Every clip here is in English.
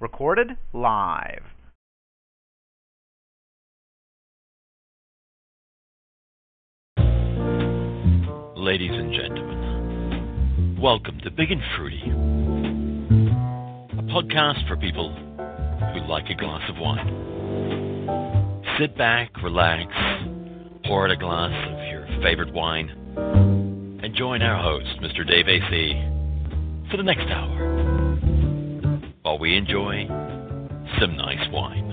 Recorded live. Ladies and gentlemen, welcome to Big and Fruity, a podcast for people who like a glass of wine. Sit back, relax, pour out a glass of your favorite wine, and join our host, Mr. Dave AC, for the next hour while we enjoy some nice wine.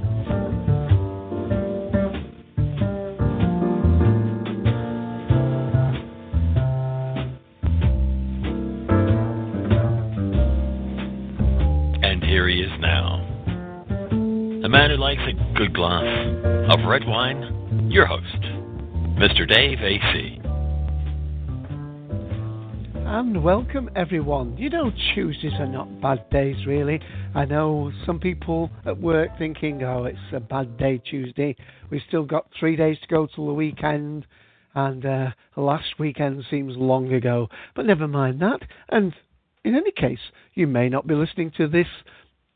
And here he is now. A man who likes a good glass of red wine, your host, Mr. Dave AC. And welcome everyone. You know, Tuesdays are not bad days, really. I know some people at work thinking, oh, it's a bad day Tuesday. We've still got three days to go till the weekend, and uh, last weekend seems long ago. But never mind that. And in any case, you may not be listening to this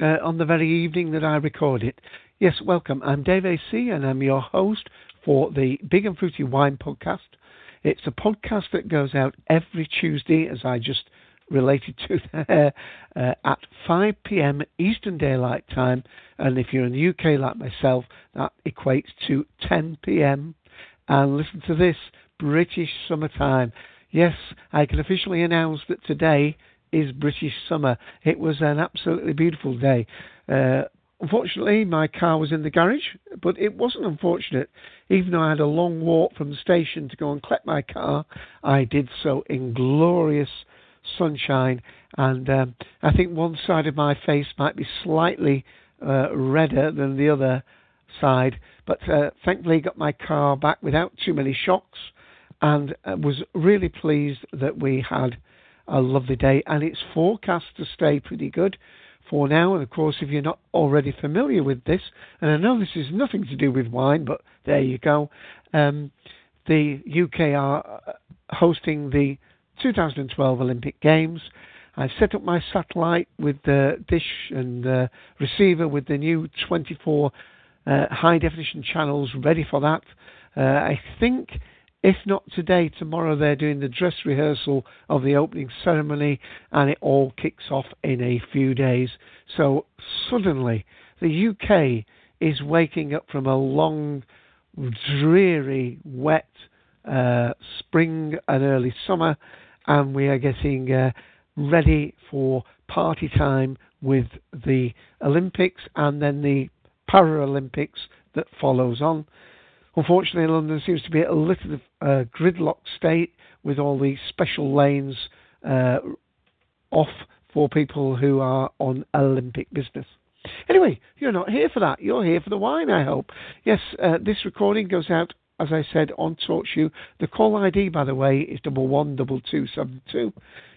uh, on the very evening that I record it. Yes, welcome. I'm Dave AC, and I'm your host for the Big and Fruity Wine Podcast. It's a podcast that goes out every Tuesday, as I just related to there, uh, at 5 p.m. Eastern Daylight Time. And if you're in the UK like myself, that equates to 10 p.m. And listen to this British summertime. Yes, I can officially announce that today is British summer. It was an absolutely beautiful day. Uh, Unfortunately, my car was in the garage, but it wasn't unfortunate. Even though I had a long walk from the station to go and collect my car, I did so in glorious sunshine. And um, I think one side of my face might be slightly uh, redder than the other side, but uh, thankfully got my car back without too many shocks, and uh, was really pleased that we had a lovely day. And it's forecast to stay pretty good for now. And of course, if you're not already familiar with this, and I know this is nothing to do with wine, but there you go. Um, the UK are uh, hosting the 2012 Olympic Games. I've set up my satellite with the dish and the receiver with the new 24 uh, high definition channels ready for that. Uh, I think if not today, tomorrow they're doing the dress rehearsal of the opening ceremony, and it all kicks off in a few days. So suddenly, the UK is waking up from a long, dreary, wet uh, spring and early summer, and we are getting uh, ready for party time with the Olympics and then the Paralympics that follows on. Unfortunately, London seems to be a little uh, gridlock state with all these special lanes uh, off for people who are on Olympic business. Anyway, you're not here for that. You're here for the wine, I hope. Yes, uh, this recording goes out, as I said, on TalkShoe. The call ID, by the way, is double one double two seven two.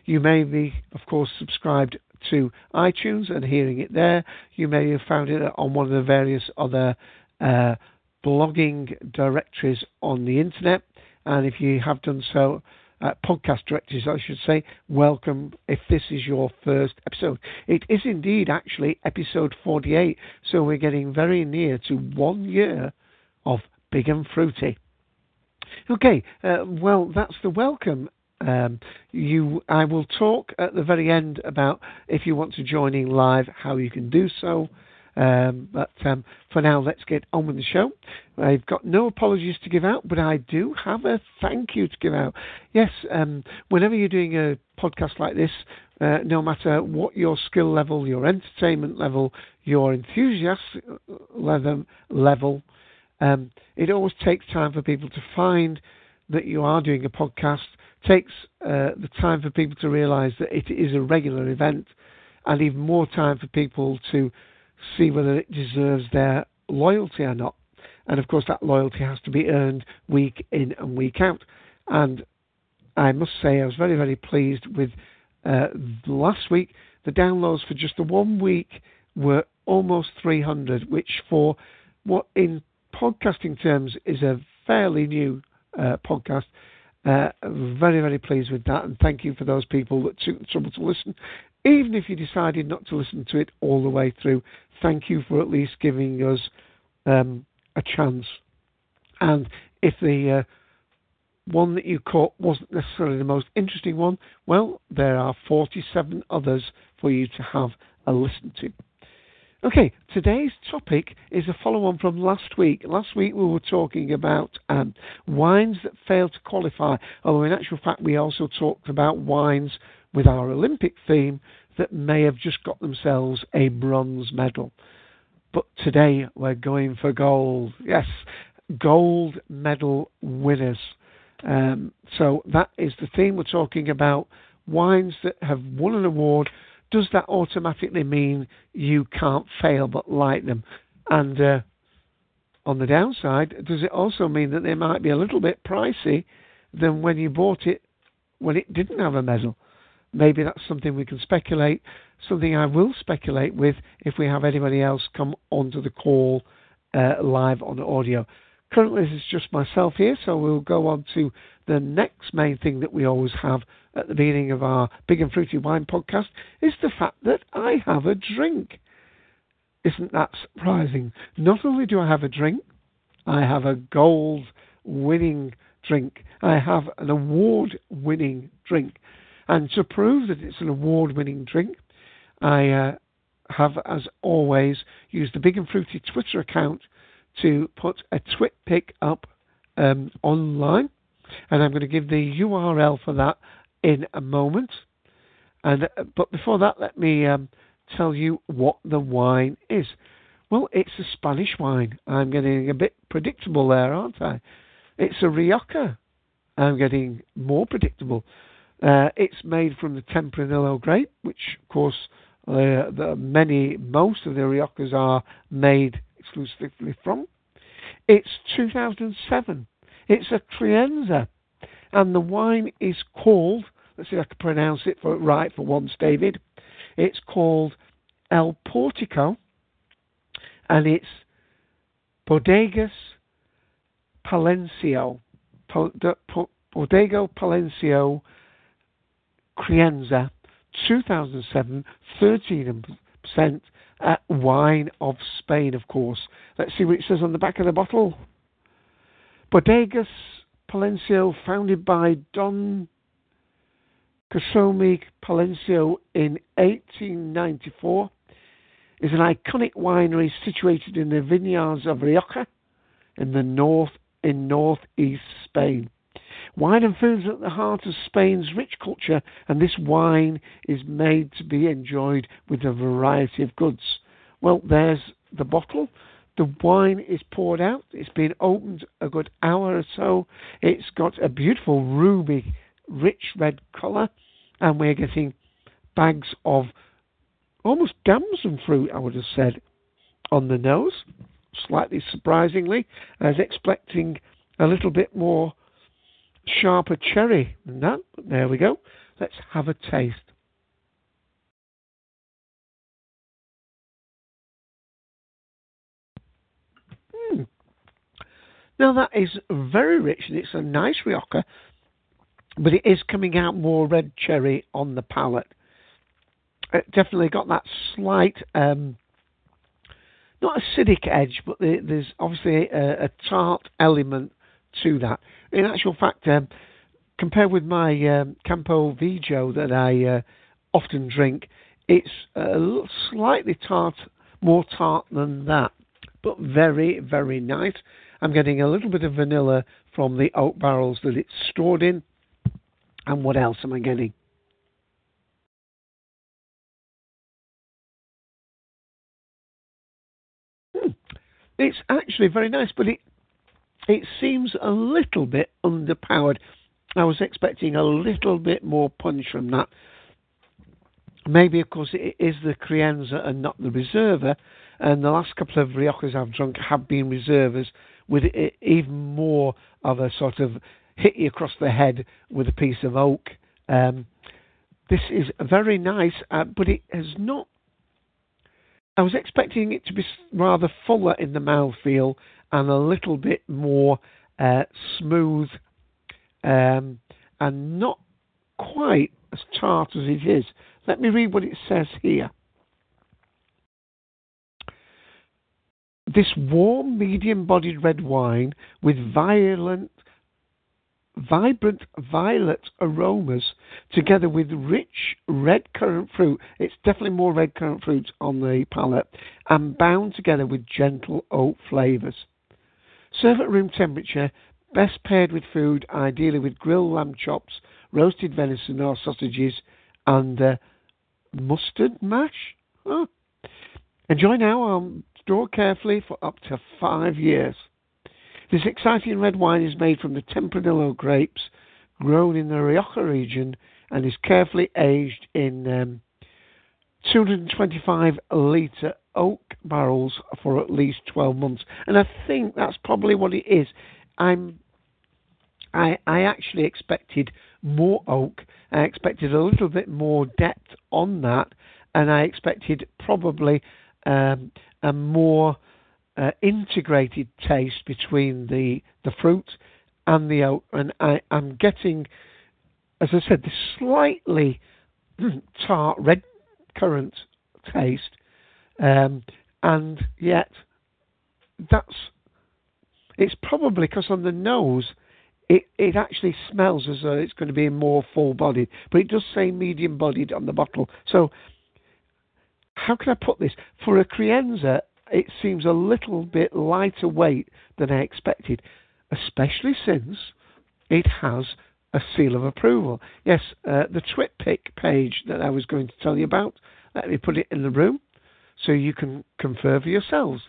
You may be, of course, subscribed to iTunes and hearing it there. You may have found it on one of the various other uh, blogging directories on the internet. And if you have done so, uh, podcast directors, I should say, welcome if this is your first episode. It is indeed actually episode 48, so we're getting very near to one year of Big and Fruity. Okay, uh, well, that's the welcome. Um, you, I will talk at the very end about if you want to join in live, how you can do so. Um, but um, for now, let's get on with the show. I've got no apologies to give out, but I do have a thank you to give out. Yes, um, whenever you're doing a podcast like this, uh, no matter what your skill level, your entertainment level, your enthusiastic level, um, it always takes time for people to find that you are doing a podcast. Takes uh, the time for people to realise that it is a regular event, and even more time for people to see whether it deserves their loyalty or not. And of course, that loyalty has to be earned week in and week out. And I must say, I was very, very pleased with uh, last week. The downloads for just the one week were almost 300, which for what in podcasting terms is a fairly new uh, podcast, Uh, very, very pleased with that, and thank you for those people that took the trouble to listen. Even if you decided not to listen to it all the way through, thank you for at least giving us um, a chance. And if the uh, one that you caught wasn't necessarily the most interesting one, well, there are 47 others for you to have a listen to. Okay, today's topic is a follow on from last week. Last week we were talking about um, wines that fail to qualify, although in actual fact we also talked about wines with our Olympic theme that may have just got themselves a bronze medal. But today we're going for gold. Yes, gold medal winners. Um, so that is the theme. We're talking about wines that have won an award. Does that automatically mean you can't fail but like them? And uh, on the downside, does it also mean that they might be a little bit pricey than when you bought it when it didn't have a medal? Maybe that's something we can speculate, something I will speculate with if we have anybody else come onto the call uh, live on audio. Currently, this is just myself here, so we'll go on to the next main thing that we always have at the beginning of our Big and Fruity Wine podcast is the fact that I have a drink. Isn't that surprising? Not only do I have a drink, I have a gold winning drink. I have an award winning drink. And to prove that it's an award winning drink, I uh, have, as always, used the Big and Fruity Twitter account to put a twit pic up um, online, and I'm going to give the URL for that in a moment. And uh, but before that, let me um, tell you what the wine is. Well, it's a Spanish wine. I'm getting a bit predictable there, aren't I? It's a Rioja. I'm getting more predictable. Uh, it's made from the Tempranillo grape, which, of course, uh, the many most of the Riojas are made exclusively from. It's 2007. It's a Crianza, and the wine is called. Let's see if I can pronounce it for, right for once, David. It's called El Portico, and it's Bodegas Palencia. Bodego Palencia Crianza 2007, 13% uh, wine of Spain, of course. Let's see what it says on the back of the bottle. Bodegas Palencia, founded by Don Cosome Palencia in 1894, is an iconic winery situated in the vineyards of Rioja in the north in northeast Spain. Wine and food is at the heart of Spain's rich culture, and this wine is made to be enjoyed with a variety of goods. Well, there's the bottle. The wine is poured out. It's been opened a good hour or so. It's got a beautiful ruby, rich red colour, and we're getting bags of almost damson fruit, I would have said, on the nose. Slightly surprisingly, I was expecting a little bit more sharper cherry than that. There we go. Let's have a taste. Mm. Now that is very rich and it's a nice Rioja, but it is coming out more red cherry on the palate. It definitely got that slight, um, not acidic edge, but there's obviously a, a tart element to that. In actual fact, um, compared with my um, Campo Viejo that I uh, often drink, it's a slightly tart, more tart than that, but very, very nice. I'm getting a little bit of vanilla from the oak barrels that it's stored in. And what else am I getting? Hmm. It's actually very nice, but it it seems a little bit underpowered. I was expecting a little bit more punch from that. Maybe, of course, it is the Crianza and not the Reserva. And the last couple of Riojas I've drunk have been Reservas with even more of a sort of hit you across the head with a piece of oak. Um, this is very nice, uh, but it has not. I was expecting it to be rather fuller in the mouthfeel and a little bit more uh, smooth um, and not quite as tart as it is. Let me read what it says here. This warm, medium bodied red wine with violent, vibrant violet aromas together with rich red currant fruit. It's definitely more red currant fruit on the palate and bound together with gentle oak flavours. Serve at room temperature, best paired with food, ideally with grilled lamb chops, roasted venison or sausages, and uh, mustard mash. Oh. Enjoy now. Um, store carefully for up to five years. This exciting red wine is made from the Tempranillo grapes grown in the Rioja region and is carefully aged in um, 225 litre oak barrels for at least 12 months. And I think that's probably what it is. I'm I, I actually expected more oak. I expected a little bit more depth on that, and I expected probably um, a more uh, integrated taste between the the fruit and the oak. And I, am getting, as I said, this slightly tart red currant taste, um, and yet that's it's probably because on the nose it, it actually smells as though it's going to be more full bodied, but it does say medium bodied on the bottle. So, how can I put this? For a Crianza, it seems a little bit lighter weight than I expected, especially since it has a seal of approval. Yes, uh, the TwitPic page that I was going to tell you about, let me put it in the room so you can confer for yourselves.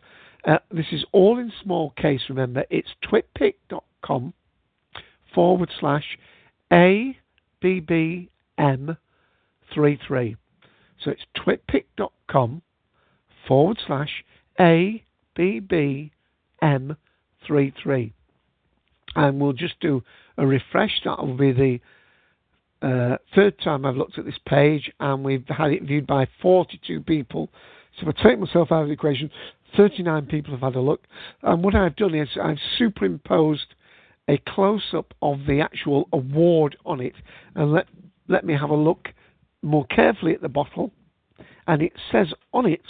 Uh, this is all in small case, remember. It's twitpic.com forward slash ABBM33. So it's twitpic.com forward slash ABBM33. And we'll just do a refresh. That will be the uh, third time I've looked at this page, and we've had it viewed by 42 people. So if I take myself out of the equation, 39 people have had a look. And what I've done is I've superimposed a close up of the actual award on it and let, let me have a look more carefully at the bottle. And it says on it,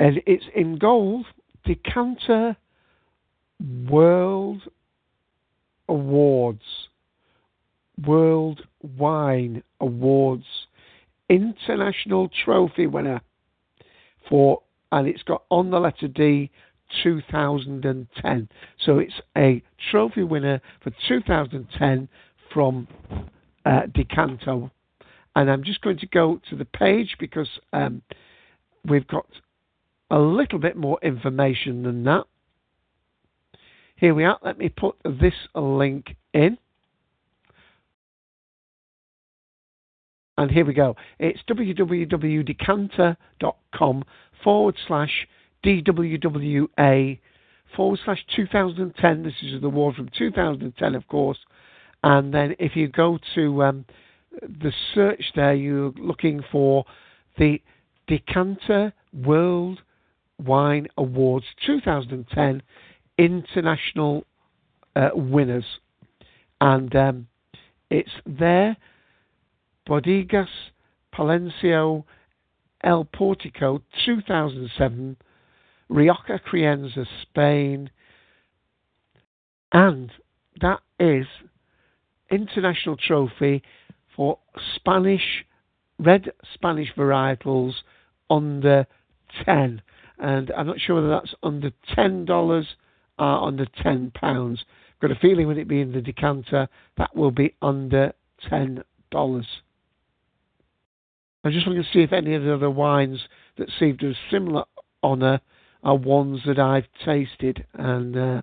and it's in gold, Decanter World Awards, World Wine Awards, International Trophy winner for, and it's got on the letter D 2010. So it's a trophy winner for 2010 from uh, Decanter. And I'm just going to go to the page because um, we've got a little bit more information than that. Here we are. Let me put this link in. And here we go. It's www.decanter.com forward slash DWWA forward slash 2010. This is the award from 2010, of course. And then if you go to um, the search there, you're looking for the Decanter World Wine Awards 2010 international uh, winners. And um, it's there, Bodegas Palencia El Portico 2007, Rioja Crianza Spain, and that is international trophy for Spanish red Spanish varietals under 10 and I'm not sure whether that's under $10 or under 10 pounds. I've got a feeling with it being the decanter that will be under $10 I just want to see if any of the other wines that seem to have similar honour are ones that I've tasted, and uh,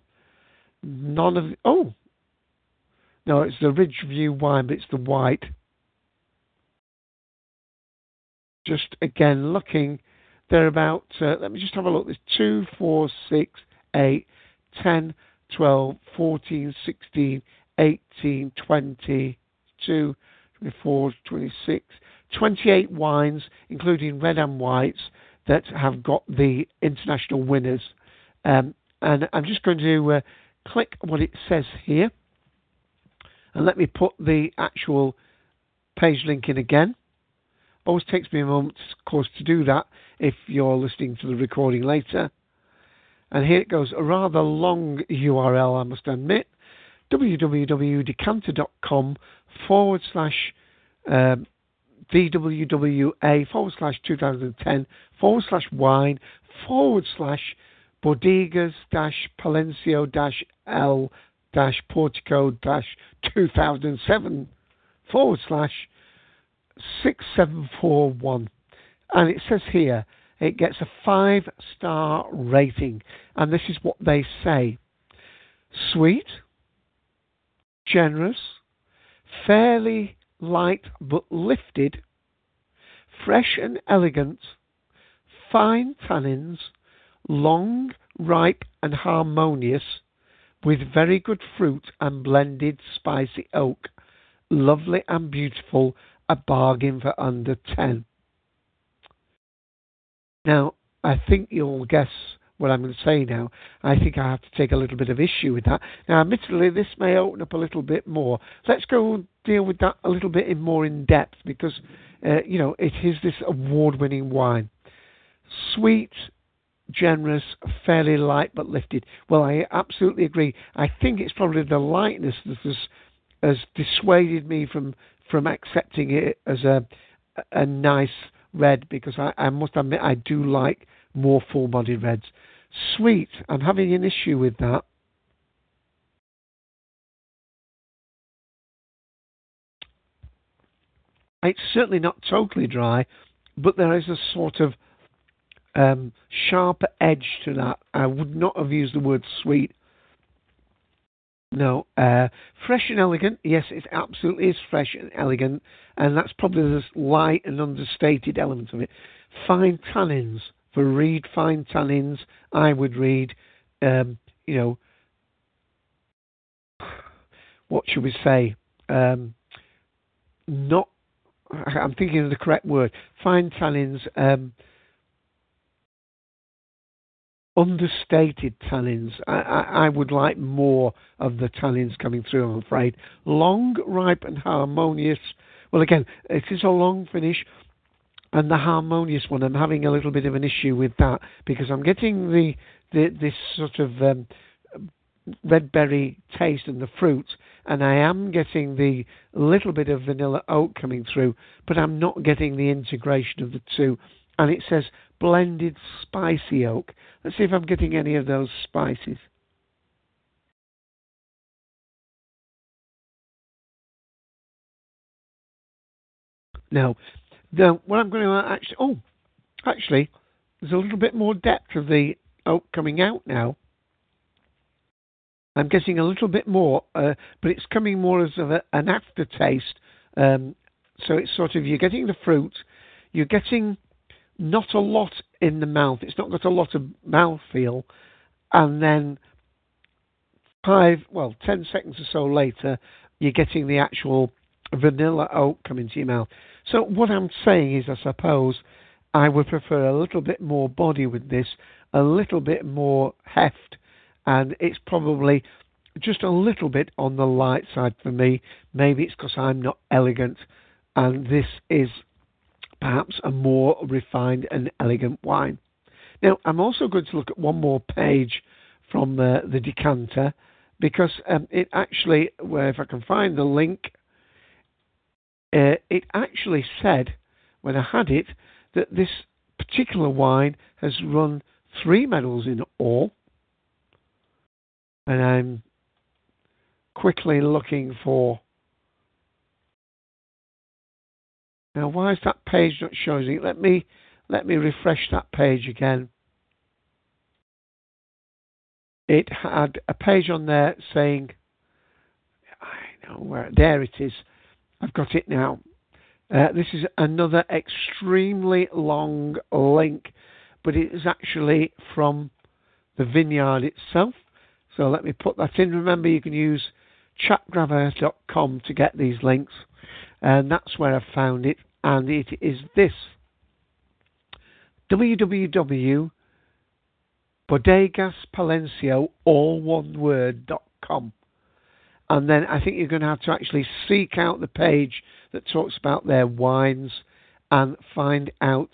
none of oh no, it's the Ridgeview wine, but it's the white. Just again looking, they're about. Uh, let me just have a look. There's two, four, six, eight, ten, twelve, fourteen, sixteen, eighteen, twenty, two, twenty-four, twenty-six. 28 wines, including red and whites, that have got the international winners. Um, and I'm just going to uh, click what it says here. And let me put the actual page link in again. Always takes me a moment, of course, to do that if you're listening to the recording later. And here it goes, a rather long URL, I must admit www.decanter.com forward slash um, DWWA forward slash 2010 forward slash wine forward slash bodegas dash Palencia dash L dash Portico dash 2007 forward slash 6741. And it says here it gets a five star rating. And this is what they say sweet, generous, fairly light but lifted, fresh and elegant, fine tannins, long, ripe and harmonious, with very good fruit and blended spicy oak, lovely and beautiful, a bargain for under 10. Now, I think you'll guess what I'm going to say now. I think I have to take a little bit of issue with that. Now, admittedly, this may open up a little bit more. Let's go deal with that a little bit in more in depth because, uh, you know, it is this award winning wine. Sweet, generous, fairly light but lifted. Well, I absolutely agree. I think it's probably the lightness that has, has dissuaded me from, from accepting it as a, a nice red because I, I must admit I do like more full bodied reds. Sweet, I'm having an issue with that. It's certainly not totally dry, but there is a sort of um, sharper edge to that. I would not have used the word sweet. No, uh, fresh and elegant. Yes, it absolutely is fresh and elegant, and that's probably the light and understated element of it. Fine tannins for read fine tannins. I would read, um, you know, what should we say? Um, not. I'm thinking of the correct word. Fine tannins. Um, understated tannins. I, I, I, would like more of the tannins coming through, I'm afraid. Long, ripe, and harmonious. Well, again, it is a long finish, and the harmonious one. I'm having a little bit of an issue with that because I'm getting the, the this sort of um, red berry taste and the fruit, and I am getting the little bit of vanilla oak coming through, but I'm not getting the integration of the two. And it says blended spicy oak. Let's see if I'm getting any of those spices. Now, now what I'm going to uh, actually, oh, actually, there's a little bit more depth of the oak coming out now. I'm getting a little bit more, uh, but it's coming more as of a, an aftertaste. Um, so it's sort of you're getting the fruit, you're getting not a lot in the mouth. It's not got a lot of mouth feel, and then five, well, ten seconds or so later, you're getting the actual vanilla oak coming into your mouth. So what I'm saying is, I suppose I would prefer a little bit more body with this, a little bit more heft, and it's probably just a little bit on the light side for me. Maybe it's because I'm not elegant, and this is perhaps a more refined and elegant wine. Now, I'm also going to look at one more page from the, the decanter because um, it actually, where if I can find the link, uh, it actually said when I had it that this particular wine has run three medals in all. And I'm quickly looking for Now, why is that page not showing? Let me let me refresh that page again. It had a page on there saying, I know where there it is. I've got it now. Uh, this is another extremely long link, but it is actually from the vineyard itself. So let me put that in. Remember, you can use chatgrabber.com to get these links and that's where I found it. And it is this www all one word, com. and then I think you're going to have to actually seek out the page that talks about their wines and find out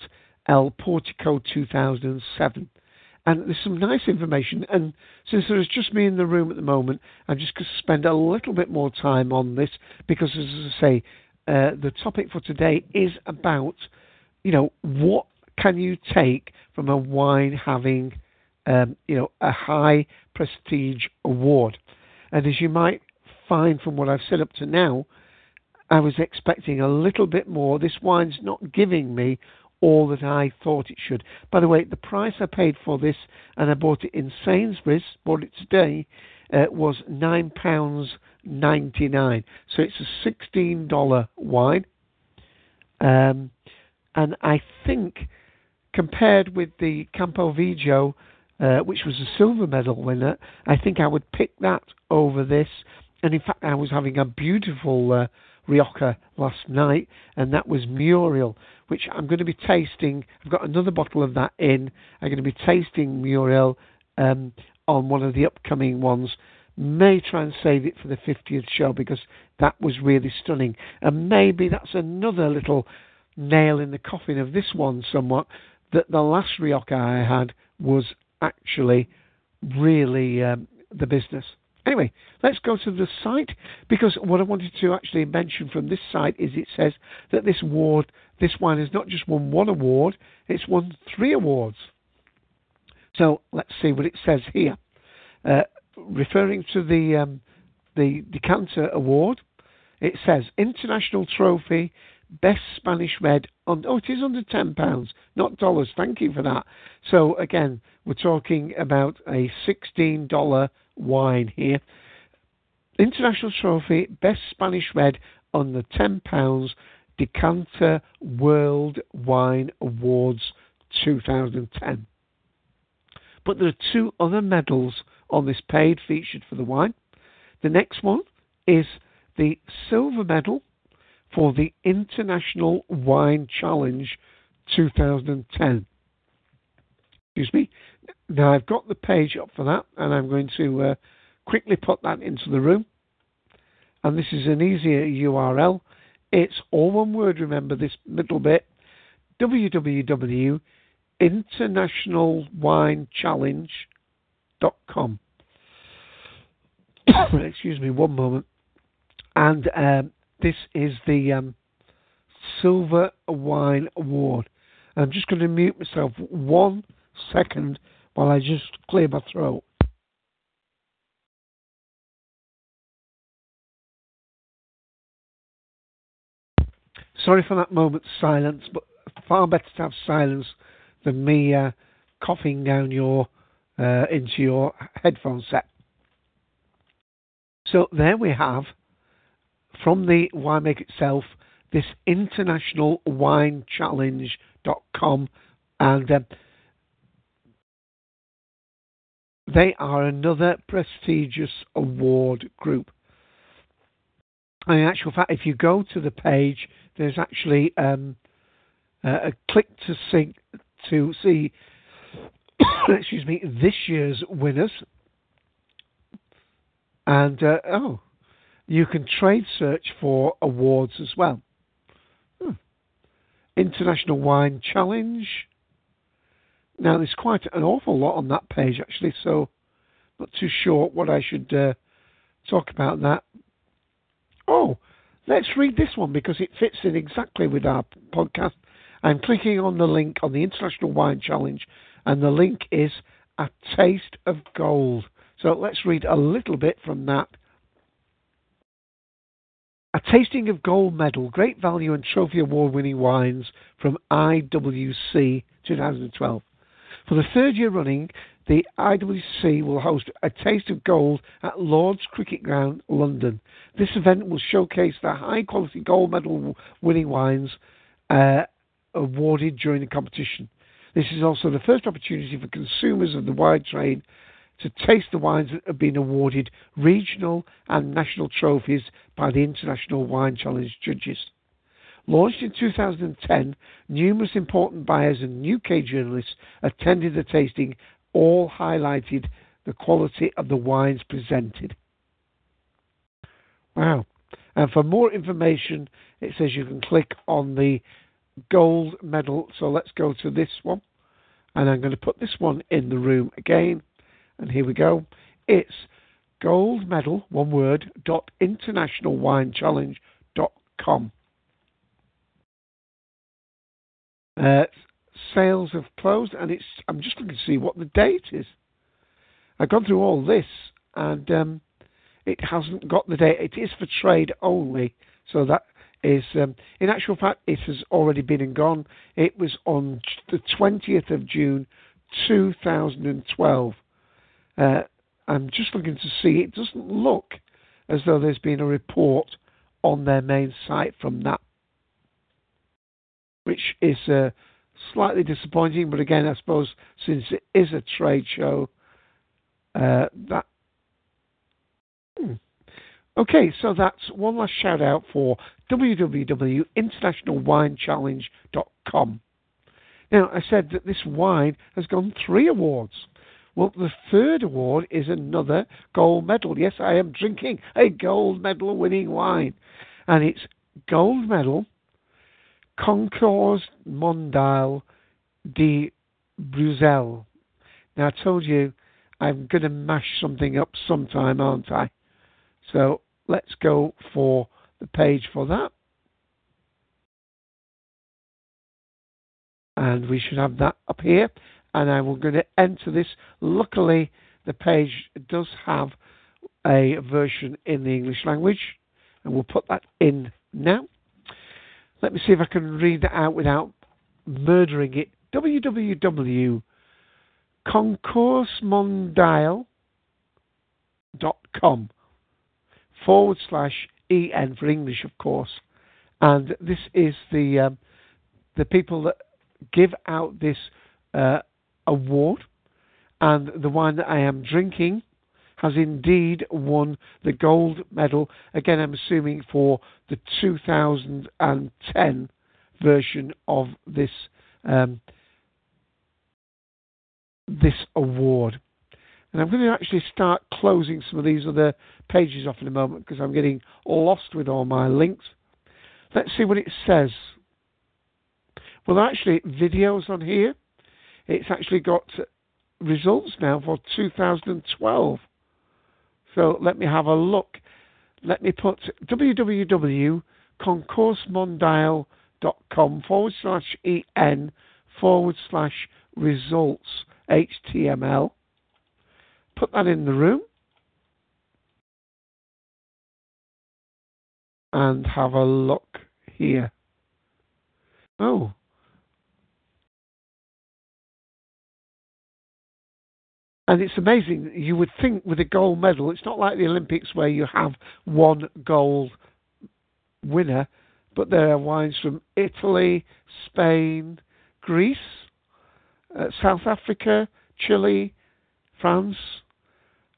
El Portico 2007. And there's some nice information. And since there's just me in the room at the moment, I'm just going to spend a little bit more time on this because, as I say, uh, the topic for today is about, you know, what can you take from a wine having, um, you know, a high prestige award? And as you might find from what I've said up to now, I was expecting a little bit more. This wine's not giving me all that I thought it should. By the way, the price I paid for this, and I bought it in Sainsbury's, bought it today, uh, was nine pounds ninety nine. So it's a sixteen dollar wine, um, and I think compared with the Campo Viejo, uh, which was a silver medal winner, I think I would pick that over this. And in fact, I was having a beautiful uh, Rioja last night, and that was Muriel, which I'm going to be tasting. I've got another bottle of that in. I'm going to be tasting Muriel um, on one of the upcoming ones. May try and save it for the 50th show because that was really stunning. And maybe that's another little nail in the coffin of this one, somewhat, that the last Rioja I had was actually really um, the business. Anyway, let's go to the site because what I wanted to actually mention from this site is it says that this award, this wine has not just won one award, it's won three awards. So let's see what it says here. Uh, referring to the um, the Decanter Award, it says International Trophy Best Spanish Red. Oh, it is under ten pounds, not dollars. Thank you for that. So again, we're talking about a sixteen dollar wine here. International Trophy, Best Spanish Red on the £10 Decanter World Wine Awards 2010. But there are two other medals on this page featured for the wine. The next one is the silver medal for the International Wine Challenge 2010. Excuse me. Now I've got the page up for that, and I'm going to uh, quickly put that into the room. And this is an easier URL. It's all one word. Remember this middle bit: www.internationalwinechallenge.com. Excuse me, one moment. And um, this is the um, Silver Wine Award. I'm just going to mute myself one second while I just clear my throat. Sorry for that moment's silence, but far better to have silence than me uh, coughing down your uh, into your headphone set. So there we have from the winemaker itself this international wine challenge.com and uh, they are another prestigious award group. And in actual fact, if you go to the page, there's actually um, a click to see to see excuse me this year's winners, and uh, oh, you can trade search for awards as well. Hmm. International Wine Challenge, now, there's quite an awful lot on that page, actually, so not too sure what I should uh, talk about that. Oh, let's read this one because it fits in exactly with our podcast. I'm clicking on the link on the International Wine Challenge, and the link is A Taste of Gold. So let's read a little bit from that. A tasting of gold medal, great value and trophy award winning wines from IWC 2012. For the third year running, the IWC will host a Taste of Gold at Lord's Cricket Ground, London. This event will showcase the high quality gold medal winning wines uh, awarded during the competition. This is also the first opportunity for consumers of the wine trade to taste the wines that have been awarded regional and national trophies by the International Wine Challenge judges. Launched in 2010, numerous important buyers and UK journalists attended the tasting, all highlighted the quality of the wines presented. Wow. And for more information, it says you can click on the gold medal. So let's go to this one. And I'm going to put this one in the room again. And here we go. It's gold medal, one word, dot internationalwinechallenge.com. Uh, sales have closed, and it's. I'm just looking to see what the date is. I've gone through all this, and um, it hasn't got the date. It is for trade only, so that is. Um, in actual fact, it has already been and gone. It was on the 20th of June, 2012. Uh, I'm just looking to see. It doesn't look as though there's been a report on their main site from that, which is uh, slightly disappointing. But again, I suppose since it is a trade show, uh, that. Hmm. Okay, so that's one last shout out for www.internationalwinechallenge.com. Now, I said that this wine has gone three awards. Well, the third award is another gold medal. Yes, I am drinking a gold medal winning wine. And it's gold medal Concours Mondial de Bruxelles. Now, I told you I'm going to mash something up sometime, aren't I? So let's go for the page for that. And we should have that up here and I'm going to enter this. Luckily, the page does have a version in the English language, and we'll put that in now. Let me see if I can read that out without murdering it. www.concoursmondial.com forward slash en for English, of course. And this is the um, the people that give out this uh, award, and the wine that I am drinking has indeed won the gold medal. Again, I'm assuming for the 2010 version of this um, this award. And I'm going to actually start closing some of these other pages off in a moment because I'm getting lost with all my links. Let's see what it says. Well, actually, videos on here it's actually got results now for 2012. So let me have a look. Let me put www.concoursmondial.com forward slash en forward slash results HTML. Put that in the room. And have a look here. Oh, And it's amazing. You would think with a gold medal, it's not like the Olympics where you have one gold winner, but there are wines from Italy, Spain, Greece, uh, South Africa, Chile, France,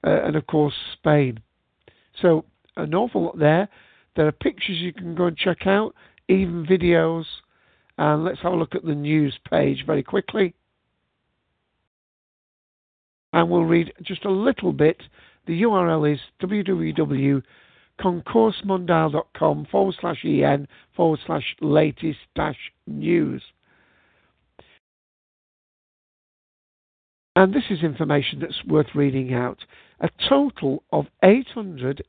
uh, and of course Spain. So an awful lot there. There are pictures you can go and check out, even videos. And let's have a look at the news page very quickly and we'll read just a little bit. The URL is www.concoursmondial.com forward slash en forward slash latest dash news. And this is information that's worth reading out. A total of 800,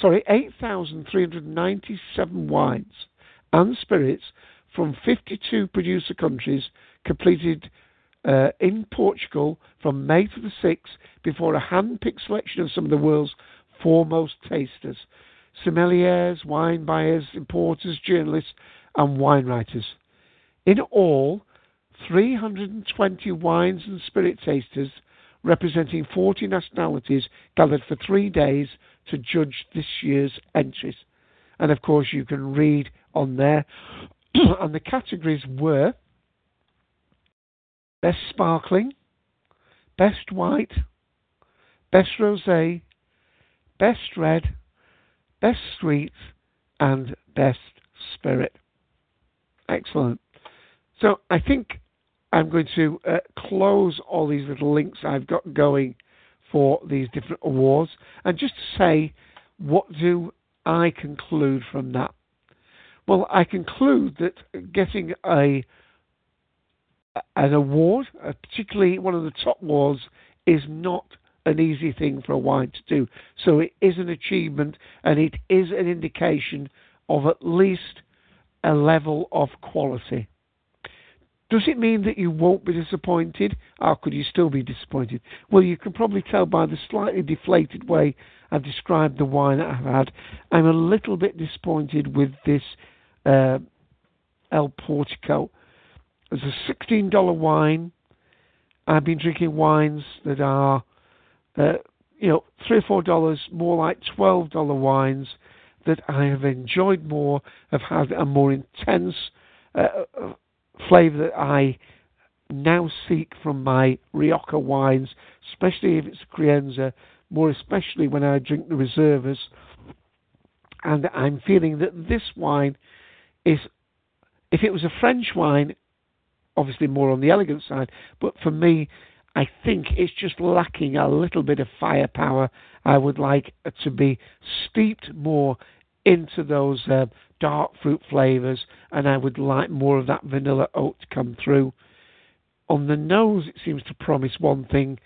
sorry, 8,397 wines and spirits from 52 producer countries completed uh, in Portugal from May to the 6th before a hand picked selection of some of the world's foremost tasters, sommeliers, wine buyers, importers, journalists, and wine writers. In all, 320 wines and spirit tasters representing 40 nationalities gathered for three days to judge this year's entries. And of course, you can read on there. and the categories were Best Sparkling, Best White, Best Rosé, Best Red, Best Sweet, and Best Spirit. Excellent. So I think I'm going to uh, close all these little links I've got going for these different awards and just say what do I conclude from that? Well, I conclude that getting a an award, uh, particularly one of the top awards, is not an easy thing for a wine to do. So it is an achievement and it is an indication of at least a level of quality. Does it mean that you won't be disappointed? Or could you still be disappointed? Well, you can probably tell by the slightly deflated way I've described the wine that I've had. I'm a little bit disappointed with this uh, El Portico. It's a $16 wine. I've been drinking wines that are, uh, you know, three or four dollars more like twelve dollar wines that I have enjoyed more, have had a more intense uh, flavour that I now seek from my Rioja wines, especially if it's Crianza, more especially when I drink the reserves. And I'm feeling that this wine is, if it was a French wine, obviously more on the elegant side, but for me, I think it's just lacking a little bit of firepower. I would like to be steeped more into those uh, dark fruit flavors, and I would like more of that vanilla oak to come through. On the nose, it seems to promise one thing.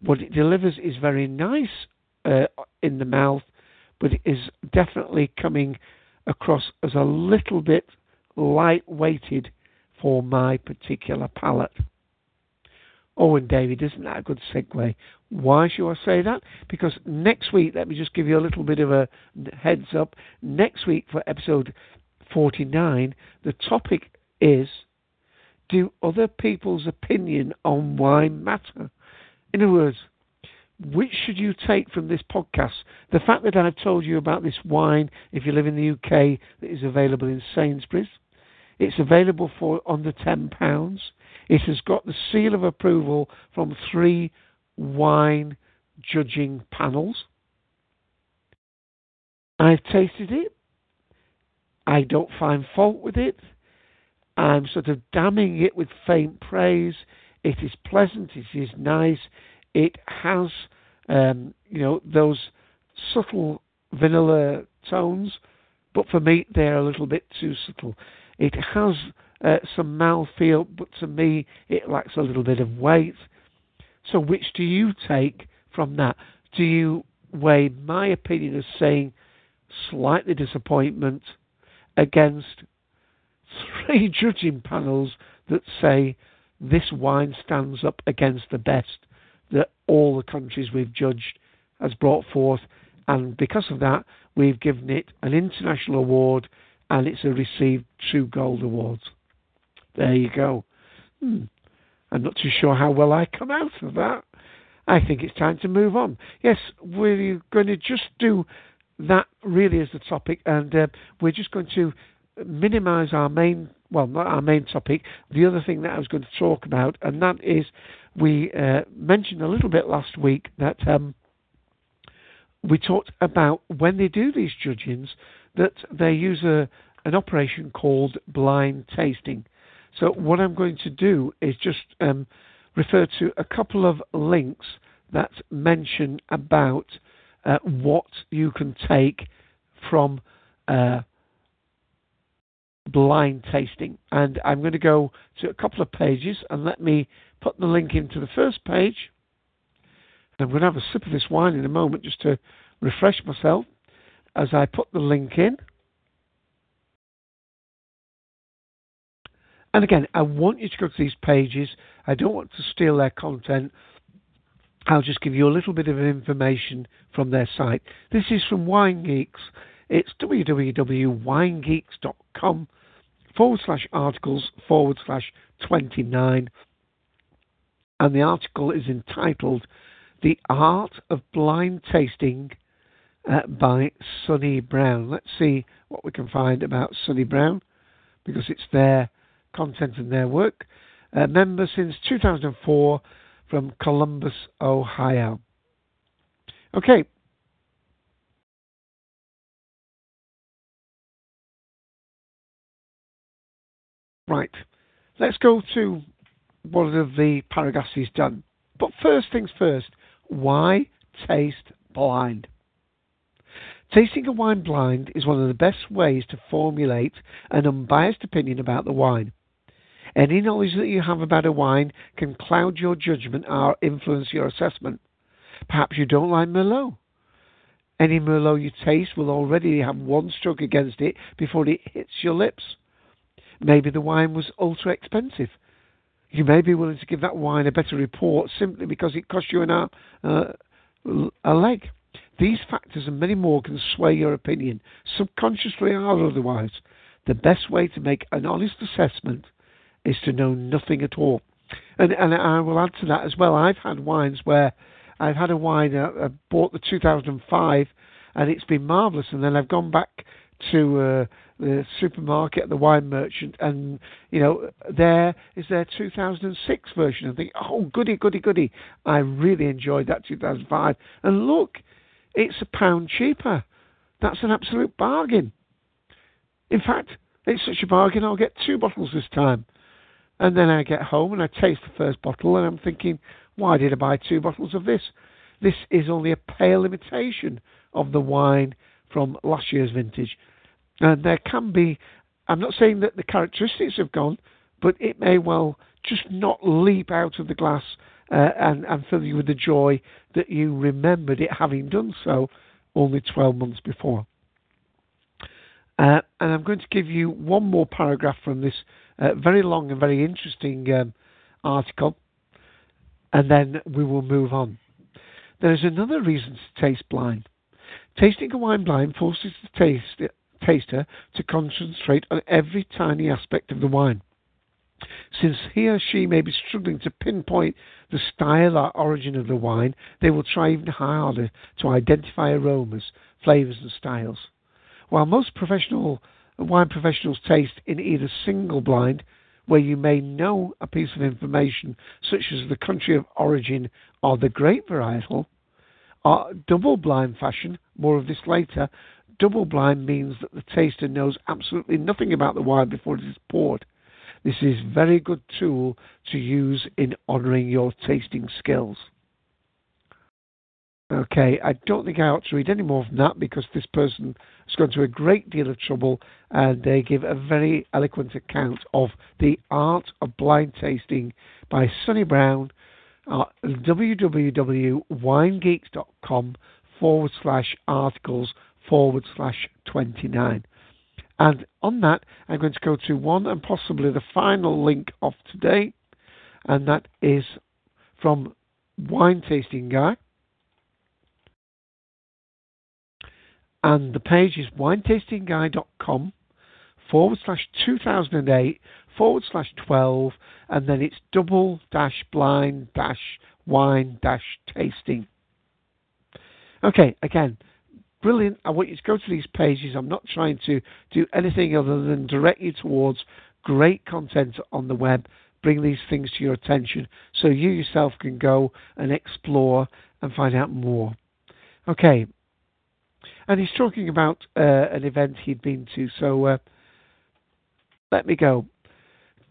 What it delivers is very nice uh, in the mouth, but it is definitely coming across as a little bit light weighted for my particular palate. Oh, and David, isn't that a good segue? Why should I say that? Because next week, let me just give you a little bit of a heads up. Next week for episode 49, the topic is Do other people's opinion on wine matter? In other words, which should you take from this podcast? The fact that I've told you about this wine, if you live in the UK, that is available in Sainsbury's. It's available for under £10. It has got the seal of approval from three wine judging panels. I've tasted it. I don't find fault with it. I'm sort of damning it with faint praise. It is pleasant. It is nice. It has, um, you know, those subtle vanilla tones, but for me they're a little bit too subtle. It has uh, some mouthfeel, but to me it lacks a little bit of weight. So, which do you take from that? Do you weigh my opinion as saying slightly disappointment against three judging panels that say this wine stands up against the best that all the countries we've judged has brought forth, and because of that, we've given it an international award and it's a received two gold awards. There you go. Hmm. I'm not too sure how well I come out of that. I think it's time to move on. Yes, we're going to just do that really as the topic, and uh, we're just going to minimise our main, well, not our main topic, the other thing that I was going to talk about, and that is we uh, mentioned a little bit last week that um, we talked about when they do these judgings that they use a, an operation called blind tasting. So what I'm going to do is just um, refer to a couple of links that mention about uh, what you can take from uh, blind tasting. And I'm going to go to a couple of pages and let me put the link into the first page. And I'm going to have a sip of this wine in a moment just to refresh myself as I put the link in. And again, I want you to go to these pages. I don't want to steal their content. I'll just give you a little bit of information from their site. This is from Wine Geeks. It's www.winegeeks.com forward slash articles forward slash 29. And the article is entitled The Art of Blind Tasting uh, by Sunny Brown. Let's see what we can find about Sunny Brown because it's their content and their work. Uh, member since 2004 from Columbus, Ohio. Okay. Right. Let's go to of the paragraphs done. But first things first, why taste blind? Tasting a wine blind is one of the best ways to formulate an unbiased opinion about the wine. Any knowledge that you have about a wine can cloud your judgment or influence your assessment. Perhaps you don't like Merlot. Any Merlot you taste will already have one stroke against it before it hits your lips. Maybe the wine was ultra expensive. You may be willing to give that wine a better report simply because it cost you an arm, uh, a leg. These factors and many more can sway your opinion, subconsciously or otherwise. The best way to make an honest assessment is to know nothing at all. And, and I will add to that as well. I've had wines where I've had a wine, uh, I bought the 2005, and it's been marvellous. And then I've gone back to uh, the supermarket, the wine merchant, and you know there is their 2006 version. I think, oh goody, goody, goody! I really enjoyed that 2005. And look, it's a pound cheaper. That's an absolute bargain. In fact, it's such a bargain. I'll get two bottles this time. And then I get home and I taste the first bottle and I'm thinking, why did I buy two bottles of this? This is only a pale imitation of the wine from last year's vintage. And there can be, I'm not saying that the characteristics have gone, but it may well just not leap out of the glass uh, and, and fill you with the joy that you remembered it having done so only 12 months before. Uh, and I'm going to give you one more paragraph from this uh, very long and very interesting um, article, and then we will move on. There is another reason to taste blind. Tasting a wine blind forces the taste, taster to concentrate on every tiny aspect of the wine. Since he or she may be struggling to pinpoint the style or origin of the wine, they will try even harder to identify aromas, flavours, and styles. While most professional wine professionals taste in either single blind, where you may know a piece of information such as the country of origin or the grape varietal, or double blind fashion, more of this later, double blind means that the taster knows absolutely nothing about the wine before it is poured. This is very good tool to use in honouring your tasting skills. Okay, I don't think I ought to read any more from that because this person has gone to a great deal of trouble and they give a very eloquent account of the art of blind tasting by Sonny Brown at www.winegeeks.com forward slash articles forward slash 29. And on that, I'm going to go to one and possibly the final link of today, and that is from Wine Tasting Guy. And the page is winetastingguy.com forward slash 2008 forward slash 12, and then it's double dash blind dash wine dash tasting. Okay, again, brilliant. I want you to go to these pages. I'm not trying to do anything other than direct you towards great content on the web, bring these things to your attention so you yourself can go and explore and find out more. Okay. And he's talking about uh, an event he'd been to, so uh, let me go.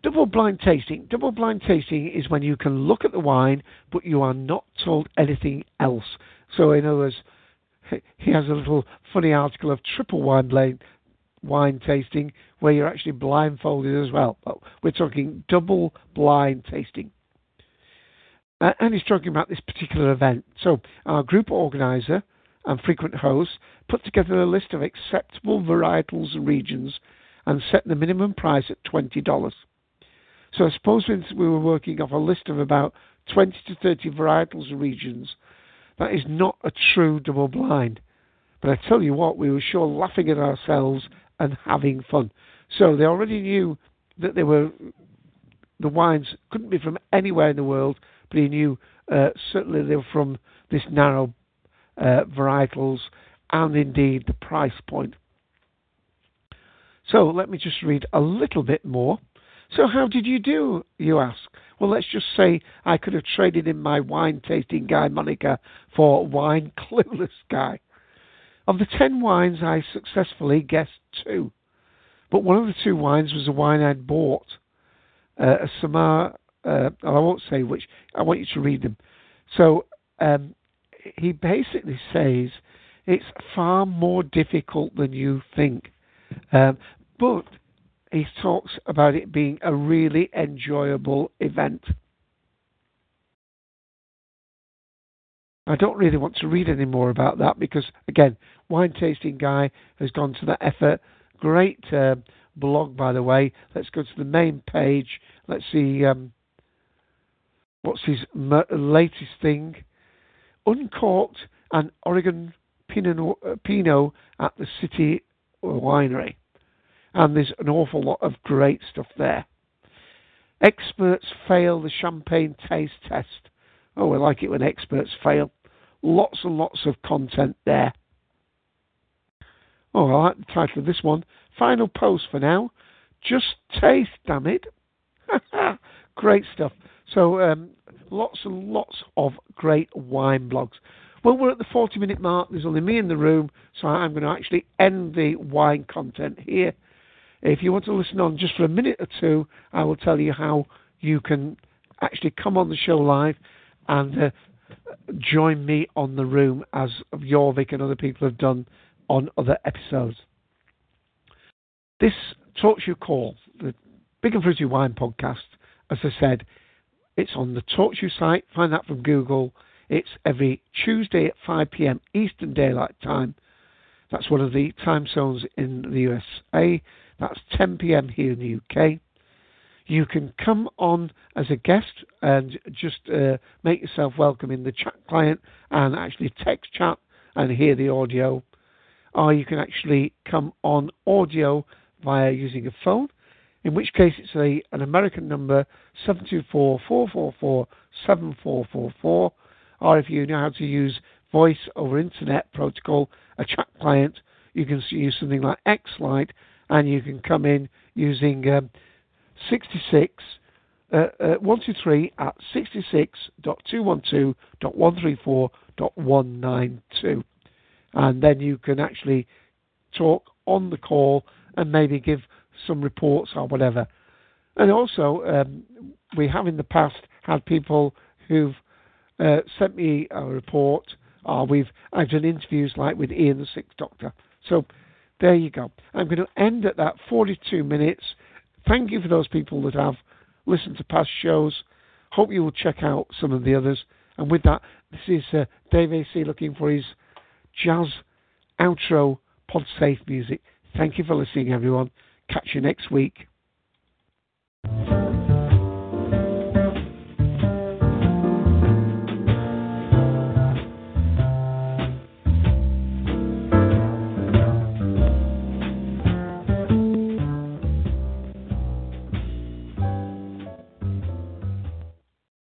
Double blind tasting. Double blind tasting is when you can look at the wine, but you are not told anything else. So, in other words, he has a little funny article of triple wine wine tasting where you're actually blindfolded as well. But we're talking double blind tasting. Uh, and he's talking about this particular event. So our group organizer and frequent host put together a list of acceptable varietals and regions and set the minimum price at $20. So I suppose since we were working off a list of about 20 to 30 varietals and regions that is not a true double blind. But I tell you what, we were sure laughing at ourselves and having fun. So they already knew that they were the wines couldn't be from anywhere in the world, but he knew uh, certainly they were from this narrow uh, varietals and indeed the price point. So let me just read a little bit more. So how did you do, you ask? Well, let's just say I could have traded in my wine tasting guy moniker for wine clueless guy. Of the ten wines, I successfully guessed two. But one of the two wines was a wine I'd bought, uh, a Samar, uh, I won't say which, I want you to read them. So um, he basically says It's far more difficult than you think. Um, but he talks about it being a really enjoyable event. I don't really want to read any more about that because, again, Wine Tasting Guy has gone to that effort. Great uh, blog, by the way. Let's go to the main page. Let's see um, what's his latest thing. Uncorked an Oregon Pinot, uh, Pinot at the City Winery. And there's an awful lot of great stuff there. Experts fail the champagne taste test. Oh, I like it when experts fail. Lots and lots of content there. Oh, I like the title of this one. Final post for now. Just taste, damn it. great stuff. So, um, lots and lots of great wine blogs. Well, we're at the 40 minute mark. There's only me in the room, so I'm going to actually end the wine content here. If you want to listen on just for a minute or two, I will tell you how you can actually come on the show live and uh, join me on the room as Jorvik and other people have done on other episodes. This You Call, the Big and Fruity Wine podcast, as I said, it's on the You site. Find that from Google. It's every Tuesday at 5 p.m. Eastern Daylight Time. That's one of the time zones in the USA. That's 10 p.m. here in the UK. You can come on as a guest and just uh, make yourself welcome in the chat client and actually text chat and hear the audio. Or you can actually come on audio via using a phone, in which case it's a, an American number 724 444 7444. Or if you know how to use voice over internet protocol, a chat client, you can use something like Xlite and you can come in using um, 66 uh, uh, 123 at 66.212.134.192. And then you can actually talk on the call and maybe give some reports or whatever. And also, um, we have in the past had people who've uh, sent me a report, or we've I've interviews like with Ian the Sixth Doctor. So there you go. I'm going to end at that 42 minutes. Thank you for those people that have listened to past shows. Hope you will check out some of the others. And with that, this is uh, Dave AC looking for his jazz outro pod safe music. Thank you for listening, everyone. Catch you next week.